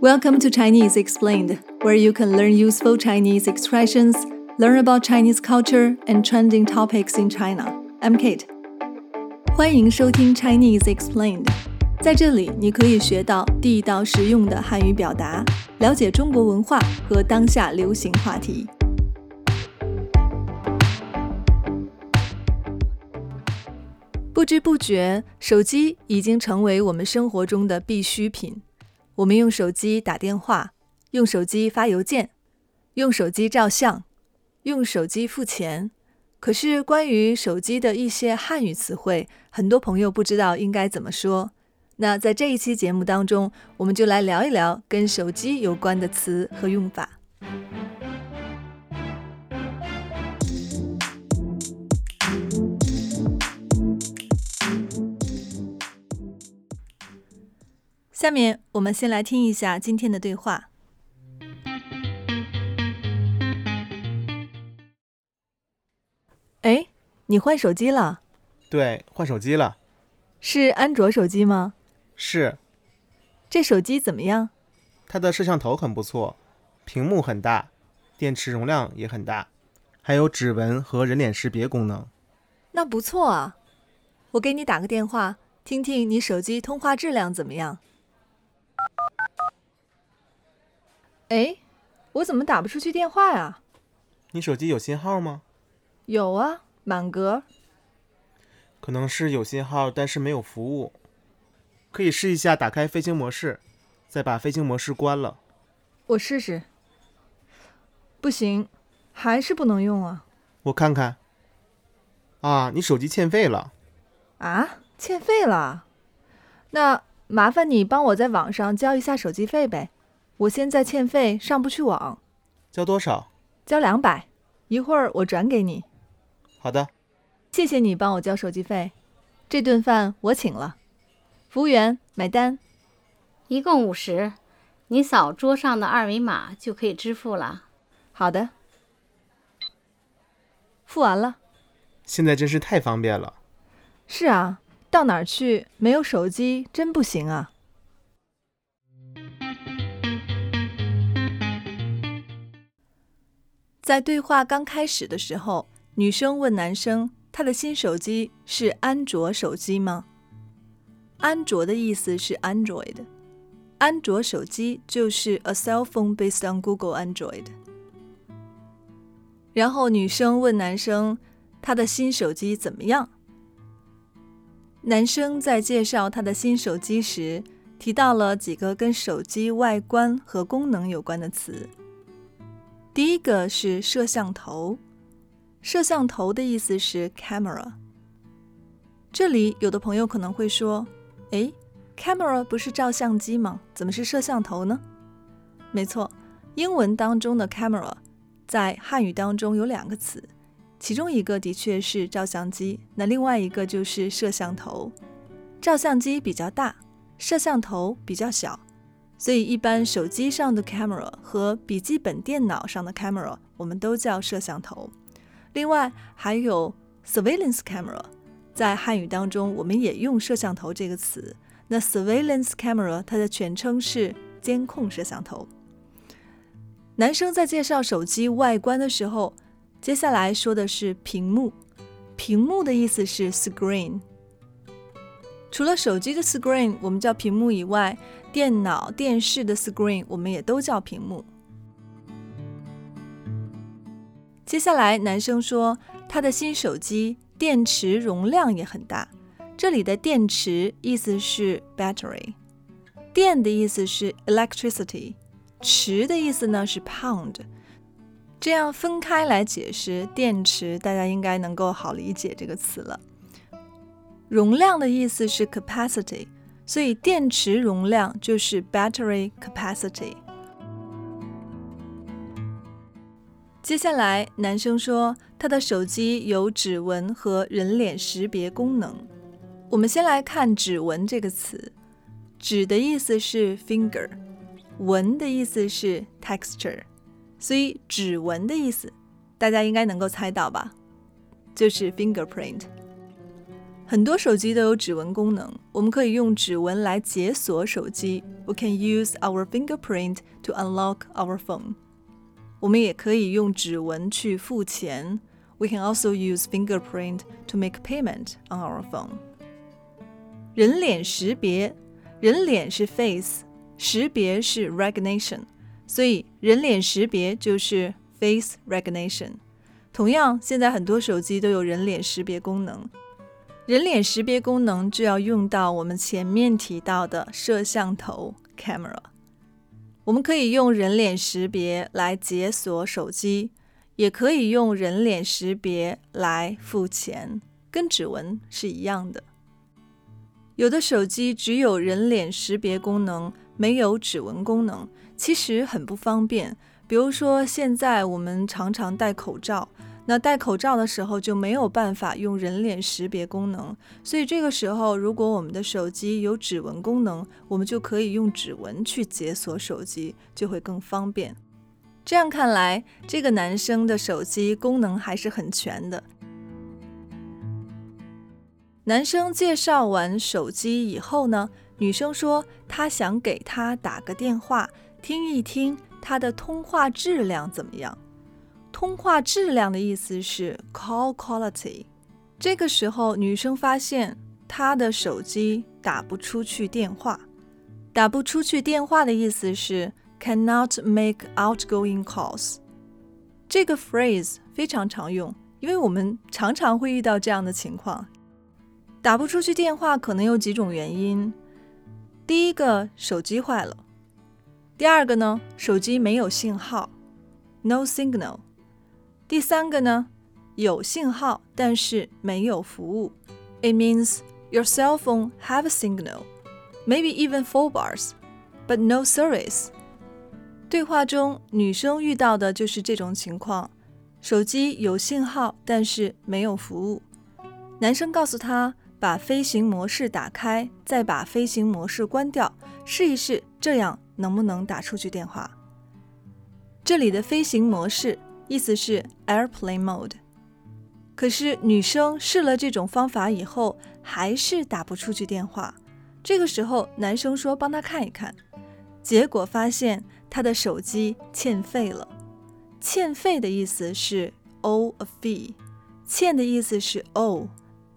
Welcome to Chinese Explained, where you can learn useful Chinese expressions, learn about Chinese culture, and trending topics in China. I'm Kate. 欢迎收听 Chinese Explained，在这里你可以学到地道实用的汉语表达，了解中国文化和当下流行话题。不知不觉，手机已经成为我们生活中的必需品。 我们用手机打电话，用手机发邮件，用手机照相，用手机付钱。可是，关于手机的一些汉语词汇，很多朋友不知道应该怎么说。那在这一期节目当中，我们就来聊一聊跟手机有关的词和用法。下面我们先来听一下今天的对话。哎，你换手机了？对，换手机了。是安卓手机吗？是。这手机怎么样？它的摄像头很不错，屏幕很大，电池容量也很大，还有指纹和人脸识别功能。那不错啊。我给你打个电话，听听你手机通话质量怎么样。哎，我怎么打不出去电话呀？你手机有信号吗？有啊，满格。可能是有信号，但是没有服务。可以试一下打开飞行模式，再把飞行模式关了。我试试。不行，还是不能用啊。我看看。啊，你手机欠费了。啊，欠费了？那麻烦你帮我在网上交一下手机费呗。我现在欠费，上不去网。交多少？交两百，一会儿我转给你。好的。谢谢你帮我交手机费，这顿饭我请了。服务员，买单。一共五十，你扫桌上的二维码就可以支付了。好的。付完了。现在真是太方便了。是啊，到哪儿去没有手机真不行啊。在对话刚开始的时候，女生问男生：“他的新手机是安卓手机吗？”安卓的意思是 Android，安卓手机就是 a cell phone based on Google Android。然后女生问男生：“他的新手机怎么样？”男生在介绍他的新手机时，提到了几个跟手机外观和功能有关的词。第一个是摄像头，摄像头的意思是 camera。这里有的朋友可能会说：“哎，camera 不是照相机吗？怎么是摄像头呢？”没错，英文当中的 camera 在汉语当中有两个词，其中一个的确是照相机，那另外一个就是摄像头。照相机比较大，摄像头比较小。所以，一般手机上的 camera 和笔记本电脑上的 camera，我们都叫摄像头。另外，还有 surveillance camera，在汉语当中，我们也用摄像头这个词。那 surveillance camera 它的全称是监控摄像头。男生在介绍手机外观的时候，接下来说的是屏幕。屏幕的意思是 screen。除了手机的 screen 我们叫屏幕以外，电脑、电视的 screen 我们也都叫屏幕。接下来，男生说他的新手机电池容量也很大。这里的电池意思是 battery，电的意思是 electricity，池的意思呢是 pound。这样分开来解释电池，大家应该能够好理解这个词了。容量的意思是 capacity。所以电池容量就是 battery capacity。接下来，男生说他的手机有指纹和人脸识别功能。我们先来看“指纹”这个词，“指”的意思是 finger，“ 纹”的意思是 texture，所以指纹的意思大家应该能够猜到吧？就是 fingerprint。很多手机都有指纹功能，我们可以用指纹来解锁手机。We can use our fingerprint to unlock our phone。我们也可以用指纹去付钱。We can also use fingerprint to make payment on our phone。人脸识别，人脸是 face，识别是 recognition，所以人脸识别就是 face recognition。同样，现在很多手机都有人脸识别功能。 人脸识别功能就要用到我们前面提到的摄像头 （camera）。我们可以用人脸识别来解锁手机，也可以用人脸识别来付钱，跟指纹是一样的。有的手机只有人脸识别功能，没有指纹功能，其实很不方便。比如说，现在我们常常戴口罩。那戴口罩的时候就没有办法用人脸识别功能，所以这个时候，如果我们的手机有指纹功能，我们就可以用指纹去解锁手机，就会更方便。这样看来，这个男生的手机功能还是很全的。男生介绍完手机以后呢，女生说她想给他打个电话，听一听他的通话质量怎么样。通话质量的意思是 call quality。这个时候，女生发现她的手机打不出去电话。打不出去电话的意思是 cannot make outgoing calls。这个 phrase 非常常用，因为我们常常会遇到这样的情况。打不出去电话可能有几种原因。第一个，手机坏了；第二个呢，手机没有信号，no signal。第三个呢，有信号，但是没有服务。It means your cell phone have a signal, maybe even full bars, but no service。对话中，女生遇到的就是这种情况：手机有信号，但是没有服务。男生告诉她，把飞行模式打开，再把飞行模式关掉，试一试，这样能不能打出去电话？这里的飞行模式。意思是 airplane mode。可是女生试了这种方法以后，还是打不出去电话。这个时候，男生说帮她看一看，结果发现她的手机欠费了。欠费的意思是 owe a fee，欠的意思是 owe，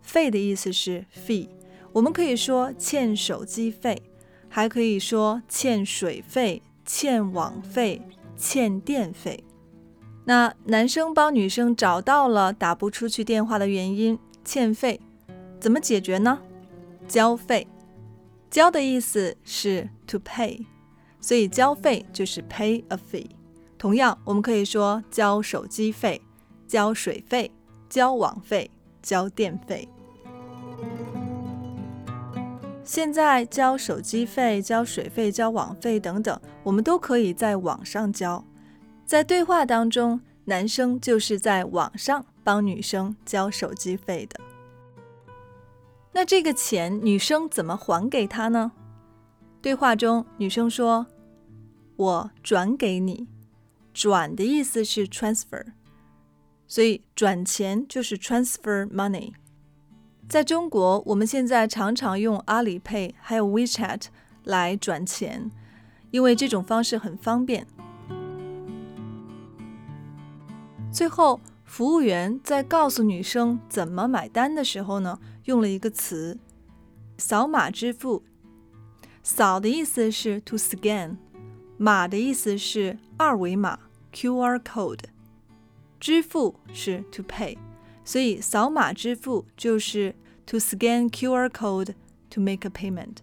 费的意思是 fee。我们可以说欠手机费，还可以说欠水费、欠网费、欠电费。那男生帮女生找到了打不出去电话的原因，欠费，怎么解决呢？交费，交的意思是 to pay，所以交费就是 pay a fee。同样，我们可以说交手机费、交水费、交网费、交电费。现在交手机费、交水费、交网费等等，我们都可以在网上交。在对话当中，男生就是在网上帮女生交手机费的。那这个钱女生怎么还给他呢？对话中，女生说：“我转给你。”转的意思是 transfer，所以转钱就是 transfer money。在中国，我们现在常常用阿里 Pay 还有 WeChat 来转钱，因为这种方式很方便。最后，服务员在告诉女生怎么买单的时候呢，用了一个词“扫码支付”。扫的意思是 to scan，码的意思是二维码 （QR code），支付是 to pay，所以扫码支付就是 to scan QR code to make a payment。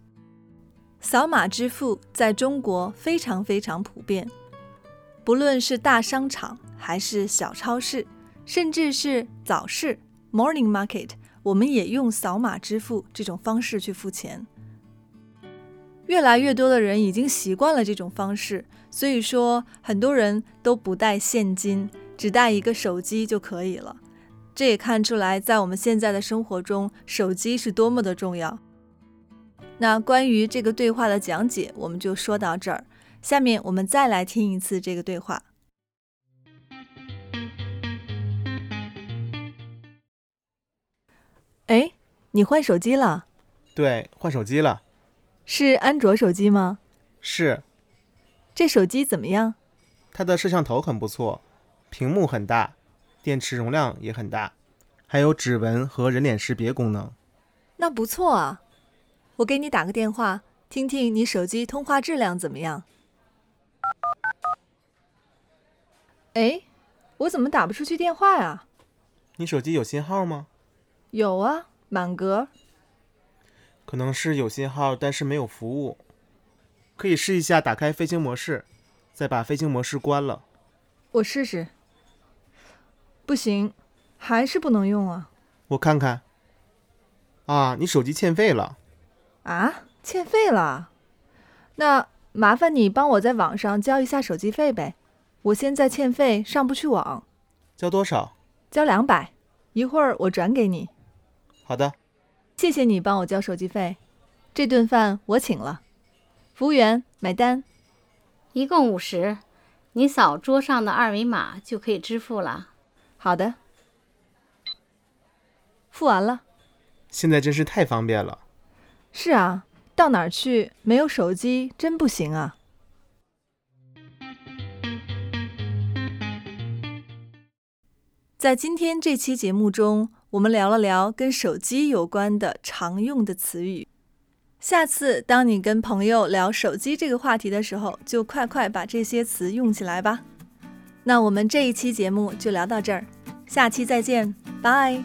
扫码支付在中国非常非常普遍，不论是大商场。还是小超市，甚至是早市 （morning market），我们也用扫码支付这种方式去付钱。越来越多的人已经习惯了这种方式，所以说很多人都不带现金，只带一个手机就可以了。这也看出来，在我们现在的生活中，手机是多么的重要。那关于这个对话的讲解，我们就说到这儿。下面我们再来听一次这个对话。你换手机了？对，换手机了。是安卓手机吗？是。这手机怎么样？它的摄像头很不错，屏幕很大，电池容量也很大，还有指纹和人脸识别功能。那不错啊。我给你打个电话，听听你手机通话质量怎么样。哎，我怎么打不出去电话呀？你手机有信号吗？有啊，满格。可能是有信号，但是没有服务。可以试一下打开飞行模式，再把飞行模式关了。我试试。不行，还是不能用啊。我看看。啊，你手机欠费了。啊，欠费了？那麻烦你帮我在网上交一下手机费呗。我现在欠费，上不去网。交多少？交两百。一会儿我转给你。好的。谢谢你帮我交手机费，这顿饭我请了。服务员，买单。一共五十，你扫桌上的二维码就可以支付了。好的，付完了。现在真是太方便了。是啊，到哪儿去没有手机真不行啊。在今天这期节目中，我们聊了聊跟手机有关的常用的词语。下次当你跟朋友聊手机这个话题的时候，就快快把这些词用起来吧。那我们这一期节目就聊到这儿，下期再见，拜。